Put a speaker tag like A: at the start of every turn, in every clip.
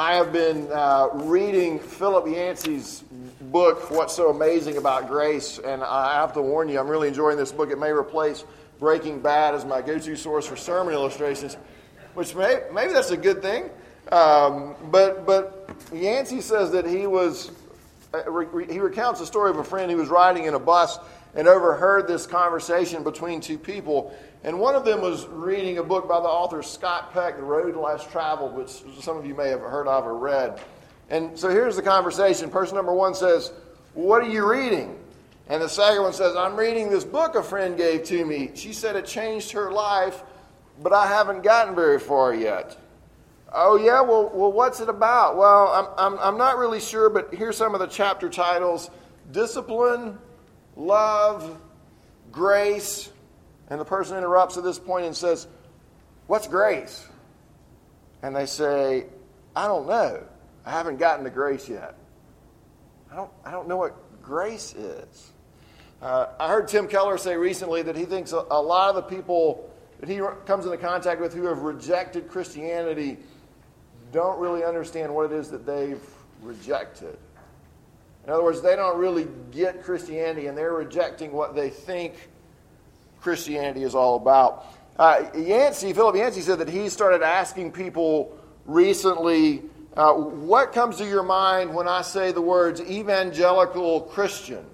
A: I have been uh, reading Philip Yancey's book, What's So Amazing About Grace, and I have to warn you, I'm really enjoying this book. It may replace Breaking Bad as my go to source for sermon illustrations, which may, maybe that's a good thing. Um, but, but Yancey says that he was, uh, he recounts the story of a friend who was riding in a bus and overheard this conversation between two people. And one of them was reading a book by the author Scott Peck, The Road Less Traveled, which some of you may have heard of or read. And so here's the conversation. Person number one says, What are you reading? And the second one says, I'm reading this book a friend gave to me. She said it changed her life, but I haven't gotten very far yet. Oh, yeah? Well, well what's it about? Well, I'm, I'm, I'm not really sure, but here's some of the chapter titles Discipline, love, grace. And the person interrupts at this point and says, What's grace? And they say, I don't know. I haven't gotten to grace yet. I don't, I don't know what grace is. Uh, I heard Tim Keller say recently that he thinks a, a lot of the people that he comes into contact with who have rejected Christianity don't really understand what it is that they've rejected. In other words, they don't really get Christianity and they're rejecting what they think Christianity is all about. Uh, Yancey, Philip Yancey said that he started asking people recently, uh, What comes to your mind when I say the words evangelical Christian?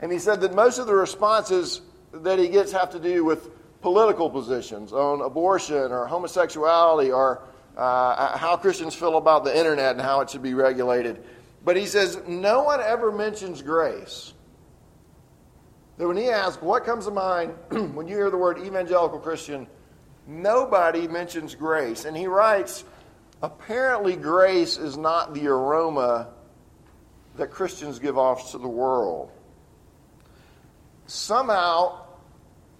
A: And he said that most of the responses that he gets have to do with political positions on abortion or homosexuality or uh, how Christians feel about the internet and how it should be regulated. But he says, no one ever mentions grace. That when he asks, what comes to mind when you hear the word evangelical Christian, nobody mentions grace. And he writes, apparently, grace is not the aroma that Christians give off to the world. Somehow,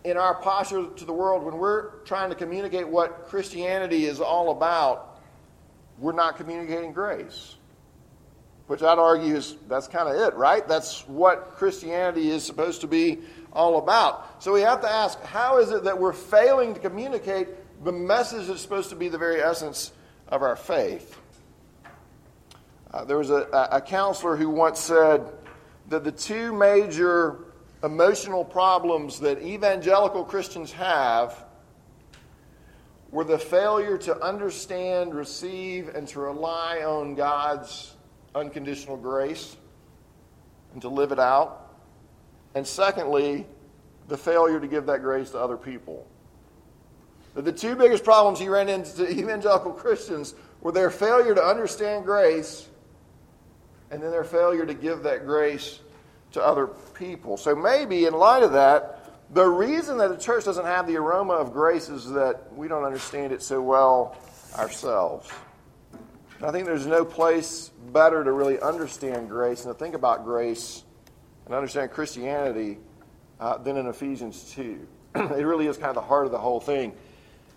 A: in our posture to the world, when we're trying to communicate what Christianity is all about, we're not communicating grace which I'd argue is that's kind of it, right? That's what Christianity is supposed to be all about. So we have to ask how is it that we're failing to communicate the message that's supposed to be the very essence of our faith? Uh, there was a, a counselor who once said that the two major emotional problems that evangelical Christians have were the failure to understand, receive, and to rely on God's unconditional grace and to live it out. And secondly, the failure to give that grace to other people. The two biggest problems he ran into evangelical Christians were their failure to understand grace and then their failure to give that grace to other people. So maybe in light of that, the reason that the church doesn't have the aroma of grace is that we don't understand it so well ourselves. I think there's no place better to really understand grace and to think about grace and understand Christianity uh, than in Ephesians 2. it really is kind of the heart of the whole thing.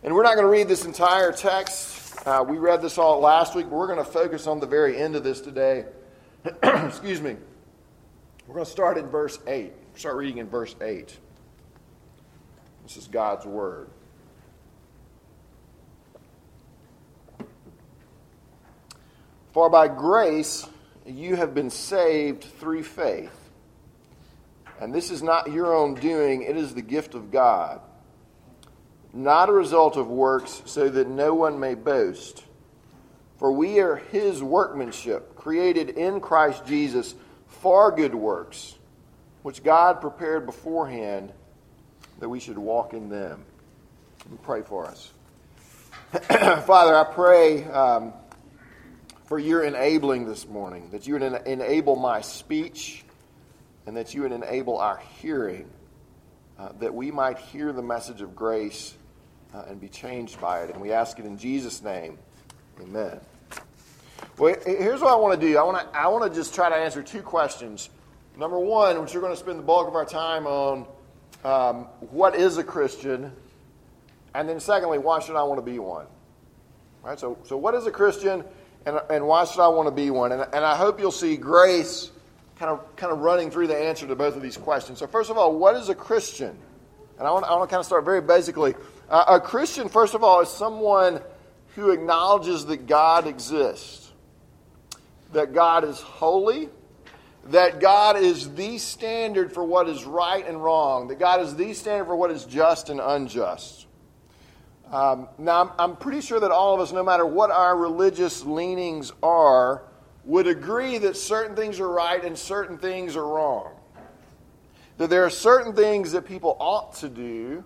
A: And we're not going to read this entire text. Uh, we read this all last week, but we're going to focus on the very end of this today. Excuse me. We're going to start in verse 8. Start reading in verse 8. This is God's Word. For by grace you have been saved through faith. And this is not your own doing, it is the gift of God, not a result of works, so that no one may boast. For we are his workmanship, created in Christ Jesus for good works, which God prepared beforehand that we should walk in them. pray for us. Father, I pray. Um, for your enabling this morning, that you would enable my speech and that you would enable our hearing, uh, that we might hear the message of grace uh, and be changed by it. And we ask it in Jesus' name. Amen. Well, here's what I want to do. I want to I want to just try to answer two questions. Number one, which we're going to spend the bulk of our time on, um, what is a Christian? And then secondly, why should I want to be one? Right. So, so what is a Christian? And, and why should I want to be one? And, and I hope you'll see grace kind of, kind of running through the answer to both of these questions. So, first of all, what is a Christian? And I want, I want to kind of start very basically. Uh, a Christian, first of all, is someone who acknowledges that God exists, that God is holy, that God is the standard for what is right and wrong, that God is the standard for what is just and unjust. Um, now, I'm, I'm pretty sure that all of us, no matter what our religious leanings are, would agree that certain things are right and certain things are wrong. That there are certain things that people ought to do,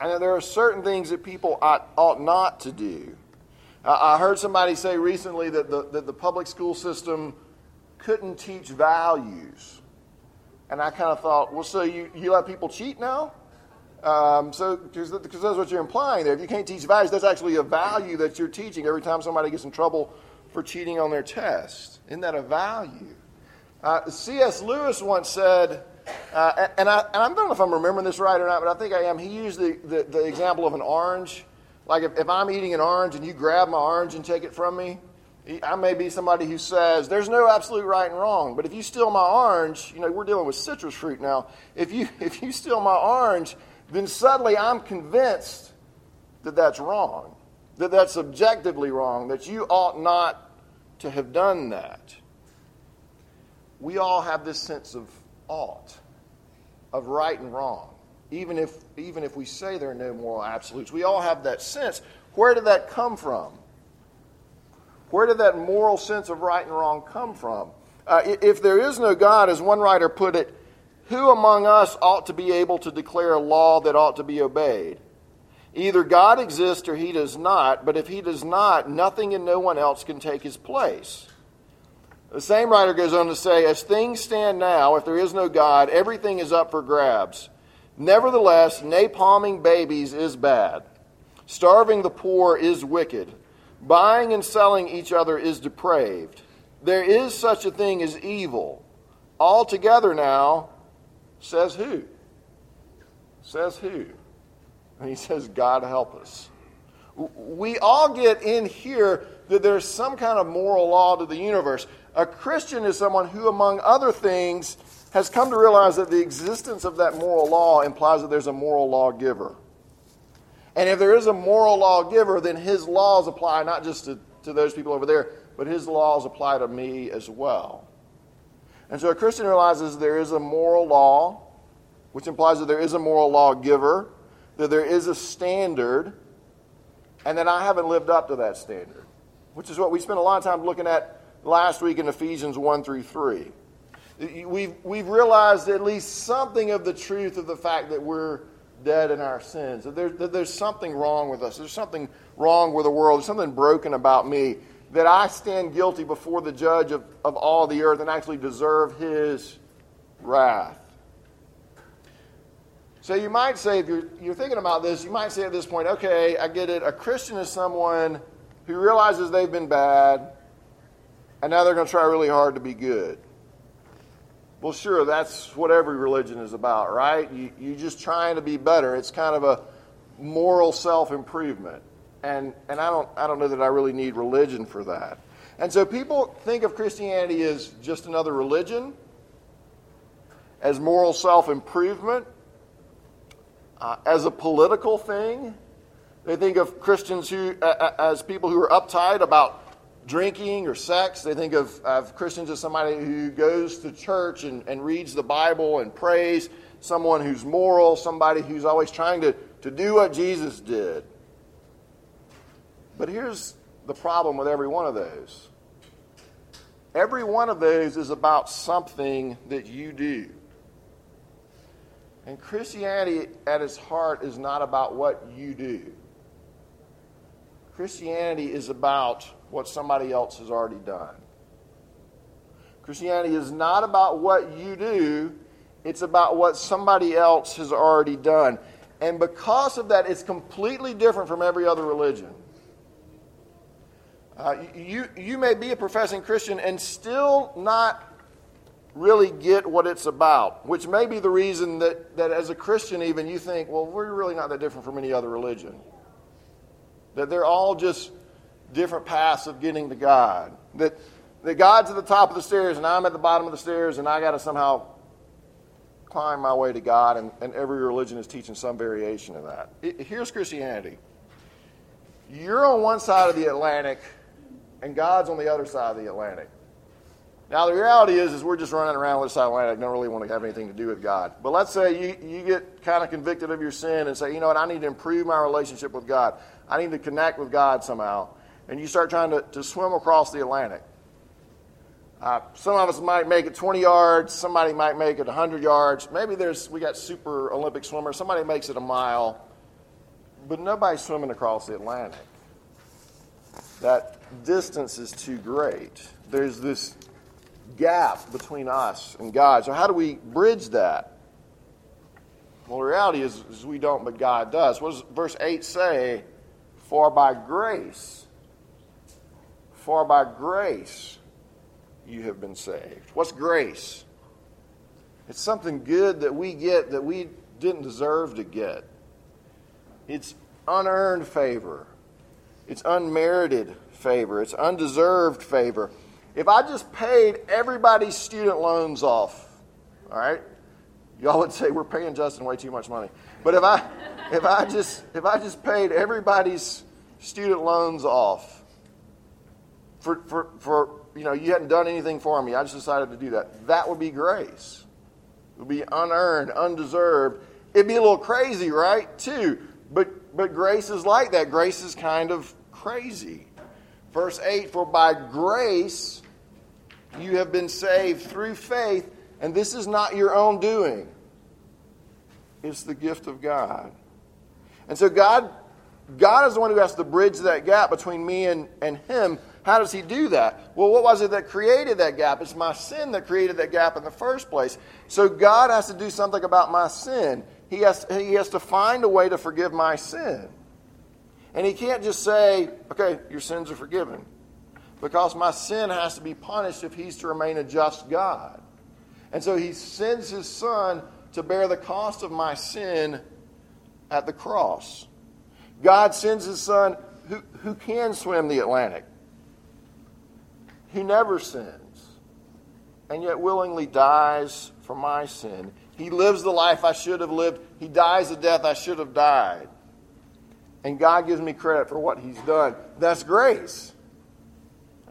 A: and that there are certain things that people ought, ought not to do. Uh, I heard somebody say recently that the, that the public school system couldn't teach values. And I kind of thought, well, so you, you let people cheat now? Um, so, because that's what you're implying there. If you can't teach values, that's actually a value that you're teaching every time somebody gets in trouble for cheating on their test. Isn't that a value? Uh, C.S. Lewis once said, uh, and, I, and I don't know if I'm remembering this right or not, but I think I am. He used the, the, the example of an orange. Like if, if I'm eating an orange and you grab my orange and take it from me, I may be somebody who says there's no absolute right and wrong, but if you steal my orange, you know we're dealing with citrus fruit now. If you if you steal my orange, then suddenly I'm convinced that that's wrong, that that's objectively wrong, that you ought not to have done that. We all have this sense of ought, of right and wrong, even if even if we say there are no moral absolutes. We all have that sense. Where did that come from? Where did that moral sense of right and wrong come from? Uh, if there is no God, as one writer put it, who among us ought to be able to declare a law that ought to be obeyed? Either God exists or he does not, but if he does not, nothing and no one else can take his place. The same writer goes on to say, As things stand now, if there is no God, everything is up for grabs. Nevertheless, napalming babies is bad. Starving the poor is wicked. Buying and selling each other is depraved. There is such a thing as evil. Altogether now, says who? Says who? And he says, God help us. We all get in here that there's some kind of moral law to the universe. A Christian is someone who, among other things, has come to realize that the existence of that moral law implies that there's a moral lawgiver. And if there is a moral lawgiver, then his laws apply not just to, to those people over there, but his laws apply to me as well. And so a Christian realizes there is a moral law, which implies that there is a moral lawgiver, that there is a standard, and that I haven't lived up to that standard, which is what we spent a lot of time looking at last week in Ephesians 1 through 3. We've, we've realized at least something of the truth of the fact that we're dead in our sins. That, there, that there's something wrong with us. There's something wrong with the world. There's something broken about me. That I stand guilty before the judge of, of all the earth and actually deserve his wrath. So you might say, if you're, you're thinking about this, you might say at this point, okay, I get it. A Christian is someone who realizes they've been bad, and now they're going to try really hard to be good. Well, sure, that's what every religion is about, right? You, you're just trying to be better. It's kind of a moral self improvement. And, and I, don't, I don't know that I really need religion for that. And so people think of Christianity as just another religion, as moral self improvement, uh, as a political thing. They think of Christians who, uh, as people who are uptight about drinking or sex. They think of, of Christians as somebody who goes to church and, and reads the Bible and prays, someone who's moral, somebody who's always trying to, to do what Jesus did. But here's the problem with every one of those every one of those is about something that you do. And Christianity at its heart is not about what you do. Christianity is about what somebody else has already done. Christianity is not about what you do, it's about what somebody else has already done. And because of that, it's completely different from every other religion. Uh, you, you may be a professing Christian and still not really get what it's about, which may be the reason that, that as a Christian, even you think, well, we're really not that different from any other religion. That they're all just different paths of getting to God. That, that God's at the top of the stairs and I'm at the bottom of the stairs and I got to somehow climb my way to God, and, and every religion is teaching some variation of that. It, here's Christianity You're on one side of the Atlantic, and God's on the other side of the Atlantic. Now, the reality is, is we're just running around with this Atlantic, don't really want to have anything to do with God. But let's say you, you get kind of convicted of your sin and say, you know what, I need to improve my relationship with God. I need to connect with God somehow. And you start trying to, to swim across the Atlantic. Uh, some of us might make it 20 yards. Somebody might make it 100 yards. Maybe there's we got super Olympic swimmers. Somebody makes it a mile, but nobody's swimming across the Atlantic. That distance is too great. There's this gap between us and God. So, how do we bridge that? Well, the reality is, is we don't, but God does. What does verse 8 say? For by grace, for by grace you have been saved. What's grace? It's something good that we get that we didn't deserve to get. It's unearned favor. It's unmerited favor. It's undeserved favor. If I just paid everybody's student loans off, all right, y'all would say we're paying Justin way too much money. But if I if I just if I just paid everybody's student loans off for for for you know you hadn't done anything for me, I just decided to do that. That would be grace. It would be unearned, undeserved. It'd be a little crazy, right? Too. But but grace is like that. Grace is kind of crazy. Verse 8 For by grace you have been saved through faith, and this is not your own doing, it's the gift of God. And so, God, God is the one who has to bridge that gap between me and, and Him. How does He do that? Well, what was it that created that gap? It's my sin that created that gap in the first place. So, God has to do something about my sin. He has, he has to find a way to forgive my sin. And he can't just say, okay, your sins are forgiven. Because my sin has to be punished if he's to remain a just God. And so he sends his son to bear the cost of my sin at the cross. God sends his son who, who can swim the Atlantic, who never sins, and yet willingly dies for my sin. He lives the life I should have lived, he dies the death I should have died and God gives me credit for what He's done. That's grace.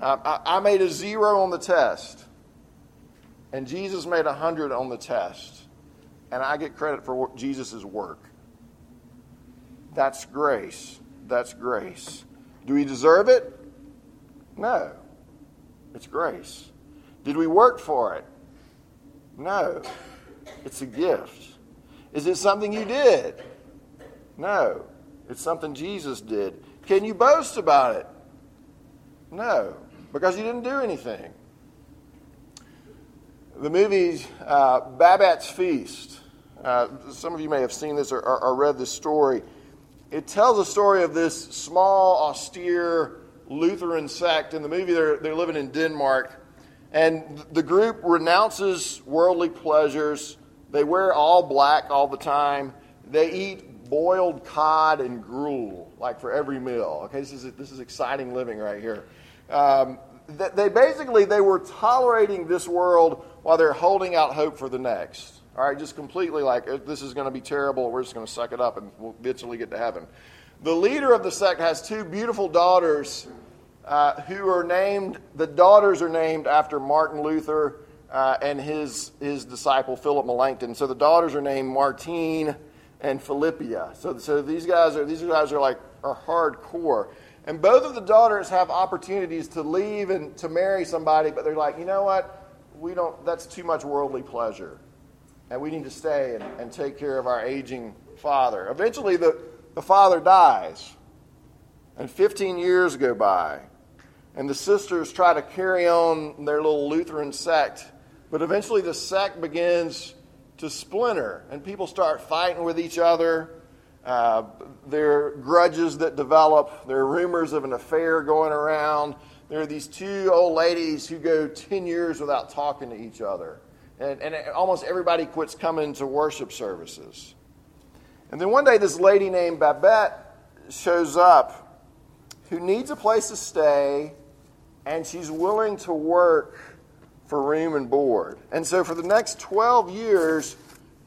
A: I, I, made a zero on the test, and Jesus made a hundred on the test, and I get credit for Jesus' work. That's grace. That's grace. Do we deserve it? No. It's grace. Did we work for it? No. It's a gift. Is it something you did? No. It's something Jesus did. Can you boast about it? No, because you didn't do anything. The movie uh, Babette's Feast, uh, some of you may have seen this or, or, or read this story. It tells a story of this small, austere Lutheran sect. In the movie, they're, they're living in Denmark. And the group renounces worldly pleasures. They wear all black all the time. They eat boiled cod and gruel, like for every meal. Okay, this is this is exciting living right here. Um, they basically they were tolerating this world while they're holding out hope for the next. All right, just completely like this is going to be terrible. We're just going to suck it up and we'll eventually get to heaven. The leader of the sect has two beautiful daughters uh, who are named. The daughters are named after Martin Luther uh, and his his disciple Philip Melanchthon. So the daughters are named Martine and Philippa. So, so these guys are these guys are like are hardcore. And both of the daughters have opportunities to leave and to marry somebody, but they're like, you know what? We don't that's too much worldly pleasure. And we need to stay and, and take care of our aging father. Eventually the, the father dies. And 15 years go by. And the sisters try to carry on their little Lutheran sect. But eventually the sect begins to splinter, and people start fighting with each other. Uh, there are grudges that develop. There are rumors of an affair going around. There are these two old ladies who go 10 years without talking to each other. And, and almost everybody quits coming to worship services. And then one day, this lady named Babette shows up who needs a place to stay, and she's willing to work for room and board. And so for the next 12 years,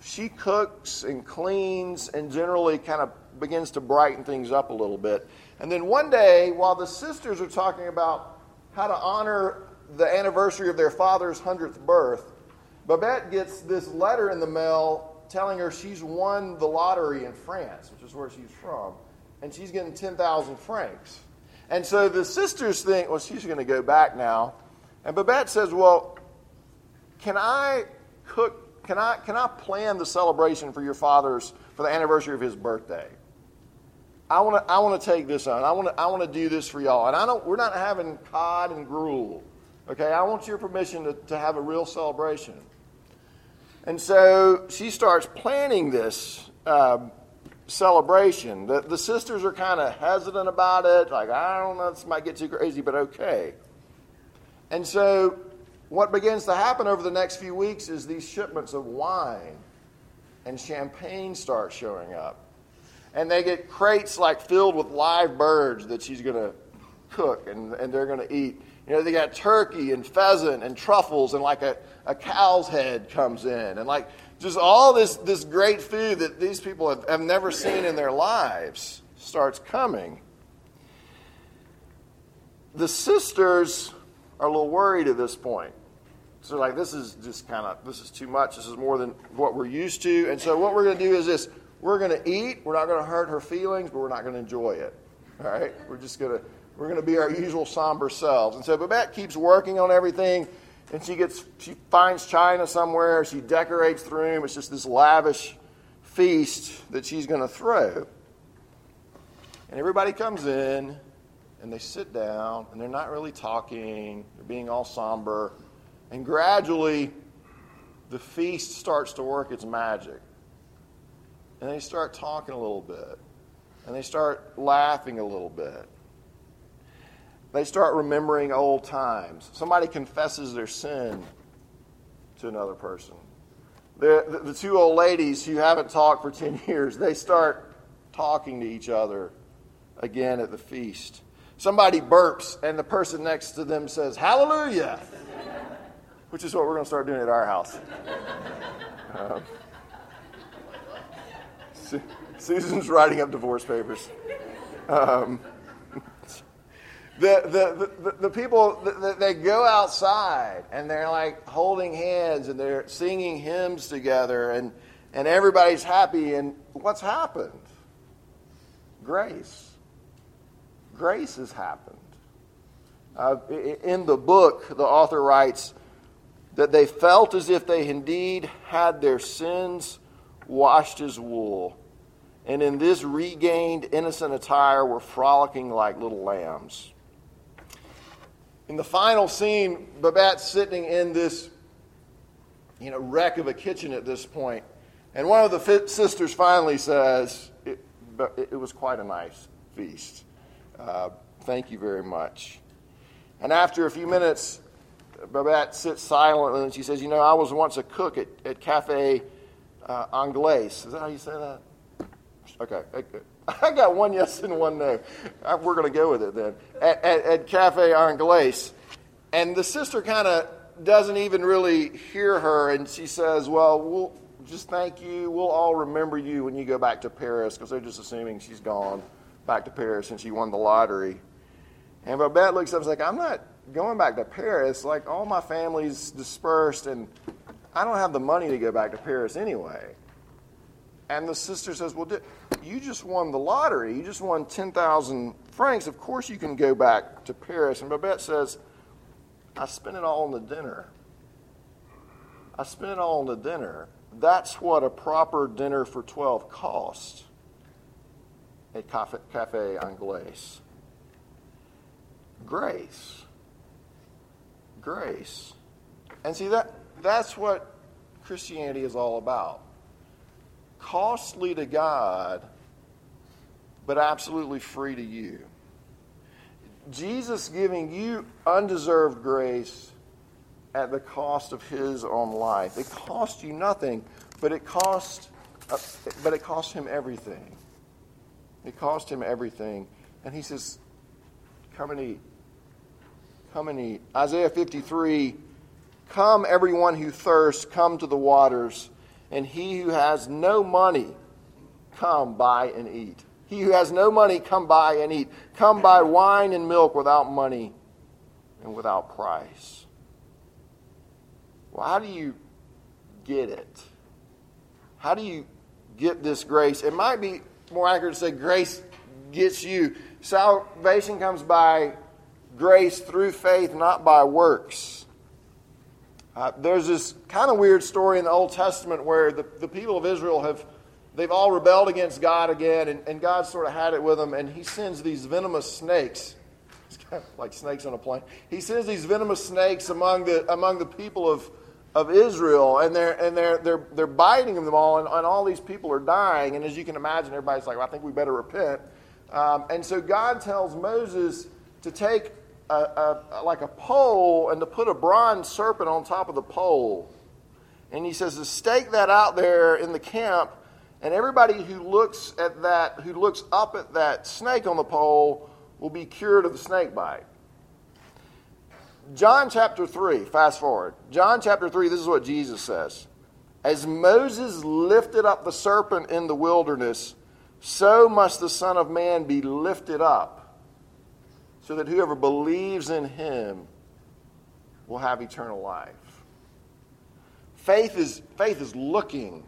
A: she cooks and cleans and generally kind of begins to brighten things up a little bit. And then one day, while the sisters are talking about how to honor the anniversary of their father's 100th birth, Babette gets this letter in the mail telling her she's won the lottery in France, which is where she's from, and she's getting 10,000 francs. And so the sisters think, well, she's going to go back now. And Babette says, well, can I cook, can I, can I plan the celebration for your father's, for the anniversary of his birthday? I want to I want to take this on. I want to I want to do this for y'all. And I don't we're not having cod and gruel. Okay, I want your permission to, to have a real celebration. And so she starts planning this uh, celebration. The, the sisters are kind of hesitant about it. Like, I don't know, this might get too crazy, but okay. And so what begins to happen over the next few weeks is these shipments of wine and champagne start showing up and they get crates like filled with live birds that she's going to cook and, and they're going to eat. You know, they got turkey and pheasant and truffles and like a, a cow's head comes in and like just all this, this great food that these people have, have never seen in their lives starts coming. The sisters are a little worried at this point. So, like, this is just kind of, this is too much. This is more than what we're used to. And so, what we're going to do is this we're going to eat. We're not going to hurt her feelings, but we're not going to enjoy it. All right? We're just going to we're going to be our usual somber selves. And so Babette keeps working on everything, and she gets she finds china somewhere. She decorates the room. It's just this lavish feast that she's going to throw. And everybody comes in, and they sit down, and they're not really talking. They're being all somber, and gradually, the feast starts to work its magic and they start talking a little bit, and they start laughing a little bit. They start remembering old times. Somebody confesses their sin to another person. The, the, two old ladies who haven't talked for 10 years, they start talking to each other again at the feast. Somebody burps, and the person next to them says, Hallelujah! Which is what we're going to start doing at our house. Um, Susan's writing up divorce papers. Um, the, the, the, the, people, the, they go outside and they're like holding hands and they're singing hymns together and, and everybody's happy. And what's happened? Grace. Grace has happened. Uh, in the book, the author writes that they felt as if they indeed had their sins washed as wool and in this regained innocent attire were frolicking like little lambs. In the final scene, Babette's sitting in this you know, wreck of a kitchen at this point, and one of the sisters finally says, It, it was quite a nice feast. Uh, thank you very much. And after a few minutes, Babette sits silently and she says, You know, I was once a cook at, at Cafe uh, Anglais. Is that how you say that? Okay. I got one yes and one no. We're going to go with it then. At, at, at Cafe Anglais. And the sister kind of doesn't even really hear her, and she says, Well, we'll just thank you. We'll all remember you when you go back to Paris, because they're just assuming she's gone back to Paris and she won the lottery. And Babette looks up and is like, I'm not going back to Paris. Like, all my family's dispersed, and I don't have the money to go back to Paris anyway. And the sister says, Well, you just won the lottery. You just won 10,000 francs. Of course you can go back to Paris. And Babette says, I spent it all on the dinner. I spent it all on the dinner. That's what a proper dinner for 12 costs at Cafe, Anglais. Grace. Grace. And see, that, that's what Christianity is all about costly to God, but absolutely free to you. Jesus giving you undeserved grace at the cost of his own life. It cost you nothing, but it cost uh, but it cost him everything. It cost him everything. And he says, Come and eat. Come and eat. Isaiah 53 Come, everyone who thirsts, come to the waters and he who has no money, come buy and eat. he who has no money, come buy and eat. Come buy wine and milk without money and without price. Well, how do you get it? How do you get this grace? It might be more accurate to say grace gets you. Salvation comes by grace through faith, not by works. Uh, there's this kind of weird story in the Old Testament where the, the people of Israel have they've all rebelled against God again, and, and God sort of had it with them, and He sends these venomous snakes. It's kind of like snakes on a plane. He sends these venomous snakes among the among the people of of Israel, and they're and they're they're they're biting them all, and, and all these people are dying. And as you can imagine, everybody's like, well, "I think we better repent." Um, and so God tells Moses to take a, a, like a pole and to put a bronze serpent on top of the pole. And he says to stake that out there in the camp, and everybody who looks at that, who looks up at that snake on the pole, will be cured of the snake bite. John chapter 3, fast forward. John chapter 3, this is what Jesus says. As Moses lifted up the serpent in the wilderness, so must the Son of Man be lifted up, so that whoever believes in him will have eternal life. Faith is, faith is looking,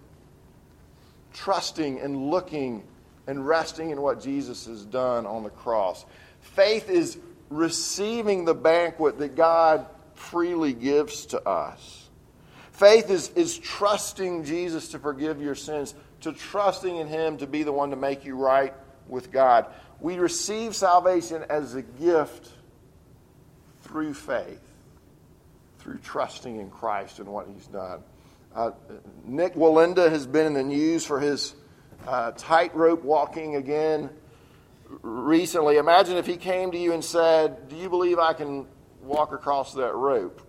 A: trusting, and looking and resting in what Jesus has done on the cross. Faith is receiving the banquet that God freely gives to us. Faith is, is trusting Jesus to forgive your sins, to trusting in Him to be the one to make you right with God. We receive salvation as a gift through faith, through trusting in Christ and what He's done. Uh, Nik Wallenda has been in the news for his uh, tightrope walking again recently, imagine if he came to you and said, Do you believe I can walk across that rope?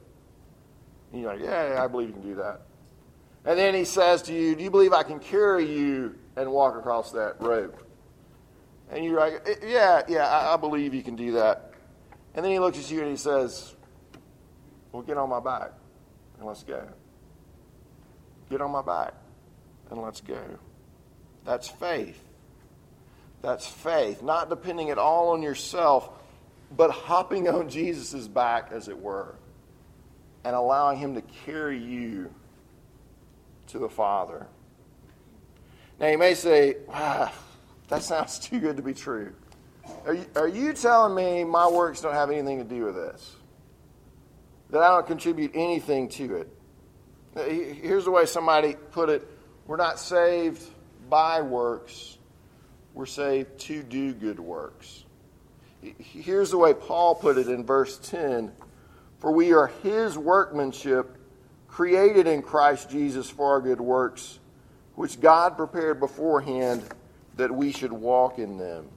A: And you're like, yeah, yeah, I believe you can do that. And then he says to you, Do you believe I can carry you and walk across that rope? And you're like, eh, Yeah, yeah, I, I believe you can do that. And then he looks at you and he says, Well, get on my back and let's go. Get on my back and let's go. That's faith. That's faith, not depending at all on yourself, but hopping on Jesus' back, as it were, and allowing Him to carry you to the Father. Now, you may say, ah, that sounds too good to be true. Are you, are you telling me my works don't have anything to do with this? That I don't contribute anything to it? Uh, here's the way somebody put it we're not saved by works, we're saved to do good works. Here's the way Paul put it in verse 10 For we are his workmanship, created in Christ Jesus for our good works, which God prepared beforehand that we should walk in them.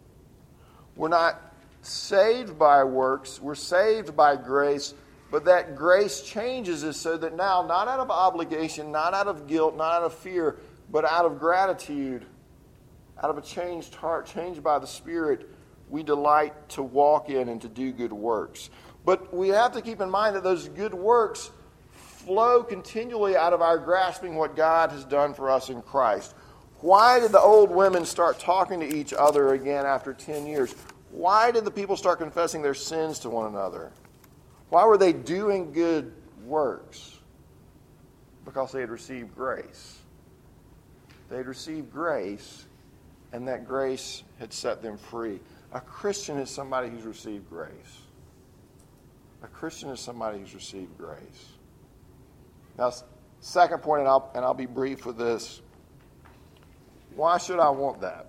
A: We're not saved by works, we're saved by grace, but that grace changes us so that now, not out of obligation, not out of guilt, not out of fear, but out of gratitude out of a changed heart, changed by the Spirit, we delight to walk in and to do good works. But we have to keep in mind that those good works flow continually out of our grasping what God has done for us in Christ. Why did the old women start talking to each other again after 10 years? Why did the people start confessing their sins to one another? Why were they doing good works? Because they had received grace. They had received grace and that grace had set them free. A Christian is somebody who's received grace. A Christian is somebody who's received grace. Now, second point, and I'll, and I'll be brief with this. Why should I want that?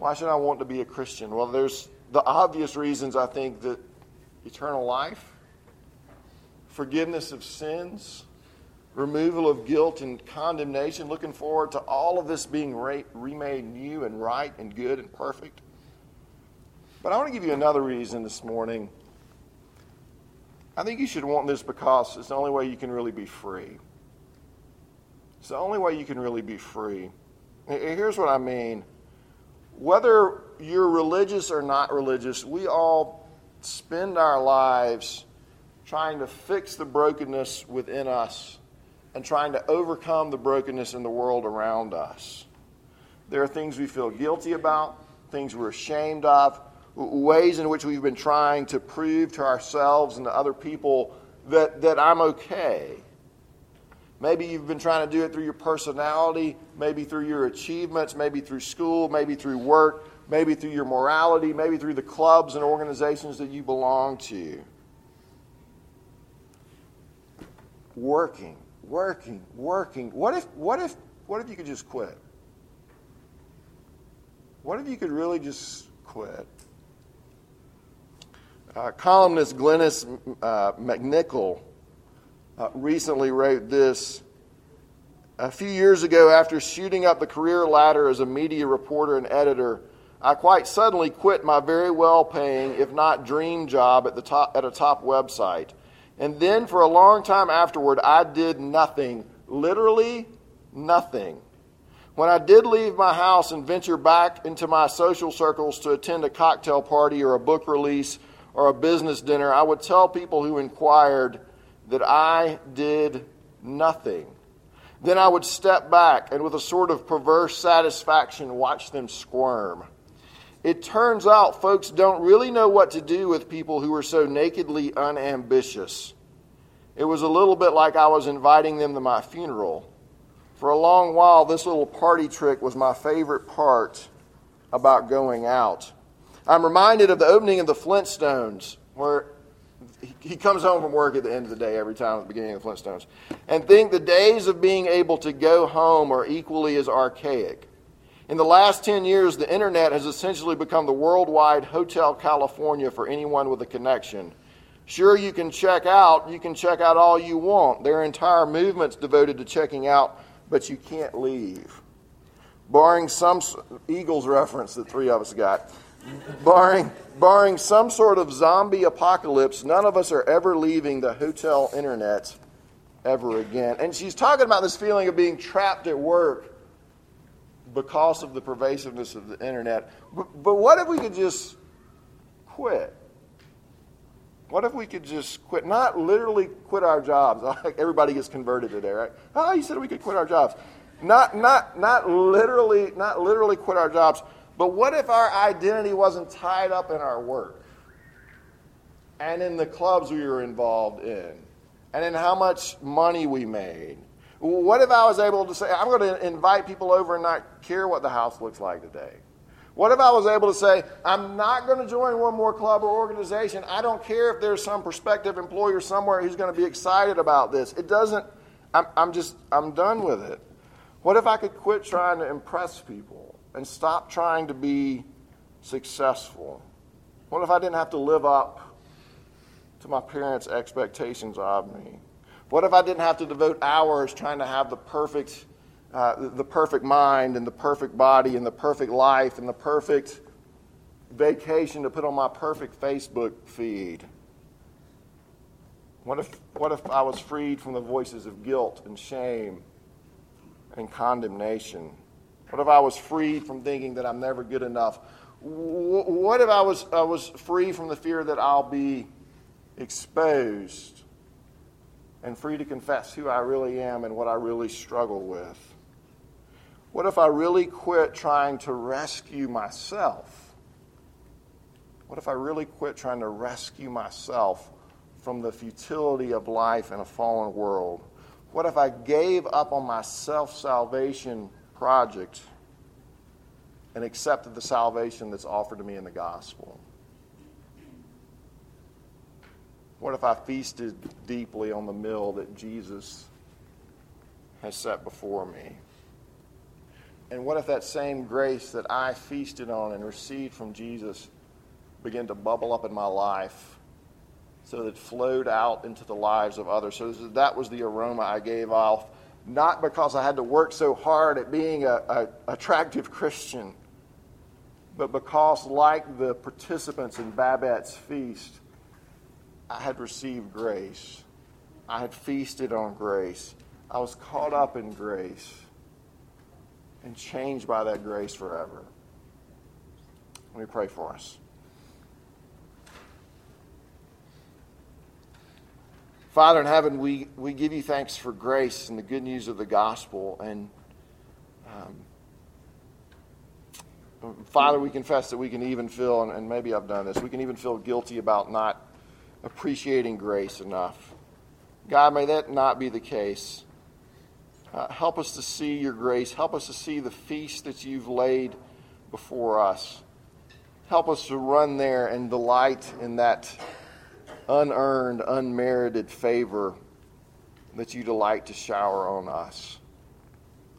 A: Why should I want to be a Christian? Well, there's the obvious reasons I think that eternal life, forgiveness of sins, removal of guilt and condemnation, looking forward to all of this being re- remade new and right and good and perfect. But I want to give you another reason this morning. I think you should want this because it's the only way you can really be free. It's the only way you can really be free. Here's what I mean. Whether you're religious or not religious, we all spend our lives trying to fix the brokenness within us and trying to overcome the brokenness in the world around us. There are things we feel guilty about, things we're ashamed of, ways in which we've been trying to prove to ourselves and to other people that, that I'm okay. Maybe you've been trying to do it through your personality, maybe through your achievements, maybe through school, maybe through work, maybe through your morality, maybe through the clubs and organizations that you belong to. Working, working, working. What if, what if, what if you could just quit? What if you could really just quit? Uh, columnist Glynnis uh, MacNicol uh, recently wrote this. A few years ago, after shooting up the career ladder as a media reporter and editor, I quite suddenly quit my very well paying, if not dream job at, the top, at a top website. And then for a long time afterward, I did nothing. Literally nothing. When I did leave my house and venture back into my social circles to attend a cocktail party or a book release or a business dinner, I would tell people who inquired that I did nothing. Then I would step back and, with a sort of perverse satisfaction, watch them squirm. It turns out folks don't really know what to do with people who are so nakedly unambitious. It was a little bit like I was inviting them to my funeral. For a long while, this little party trick was my favorite part about going out. I'm reminded of the opening of the Flintstones, where he comes home from work at the end of the day every time at the beginning of the Flintstones, and think the days of being able to go home are equally as archaic. In the last 10 years, the internet has essentially become the worldwide Hotel California for anyone with a connection. Sure, you can check out, you can check out all you want. There are entire movements devoted to checking out but you can't leave. Barring some Eagles reference that three of us got, barring, barring some sort of zombie apocalypse, none of us are ever leaving the hotel internet ever again. And she's talking about this feeling of being trapped at work because of the pervasiveness of the internet. But, but what if we could just quit? What if we could just quit? Not literally quit our jobs. Everybody gets converted today, right? Oh, you said we could quit our jobs. Not, not, not literally, not literally quit our jobs. But what if our identity wasn't tied up in our work and in the clubs we were involved in and in how much money we made? What if I was able to say, I'm going to invite people over and not care what the house looks like today? What if I was able to say, I'm not going to join one more club or organization? I don't care if there's some prospective employer somewhere who's going to be excited about this. It doesn't, I'm, I'm just, I'm done with it. What if I could quit trying to impress people and stop trying to be successful? What if I didn't have to live up to my parents' expectations of me? What if I didn't have to devote hours trying to have the perfect uh, the perfect mind and the perfect body and the perfect life and the perfect vacation to put on my perfect Facebook feed? What if, what if I was freed from the voices of guilt and shame and condemnation? What if I was freed from thinking that I'm never good enough? What if I was, I was free from the fear that I'll be exposed and free to confess who I really am and what I really struggle with? What if I really quit trying to rescue myself? What if I really quit trying to rescue myself from the futility of life in a fallen world? What if I gave up on my self salvation project and accepted the salvation that's offered to me in the gospel? What if I feasted deeply on the meal that Jesus has set before me? And what if that same grace that I feasted on and received from Jesus began to bubble up in my life so that it flowed out into the lives of others? So that was the aroma I gave off, not because I had to work so hard at being an attractive Christian, but because, like the participants in Babette's feast, I had received grace. I had feasted on grace. I was caught up in grace and changed by that grace forever. Let me pray for us. Father in heaven, we, we give you thanks for grace and the good news of the gospel. And um, Father, we confess that we can even feel, and, and maybe I've done this, we can even feel guilty about not appreciating grace enough. God, may that not be the case. Uh, help us to see your grace. Help us to see the feast that you've laid before us. Help us to run there and delight in that unearned, unmerited favor that you delight to shower on us.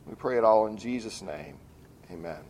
A: We pray it all in Jesus' name. Amen.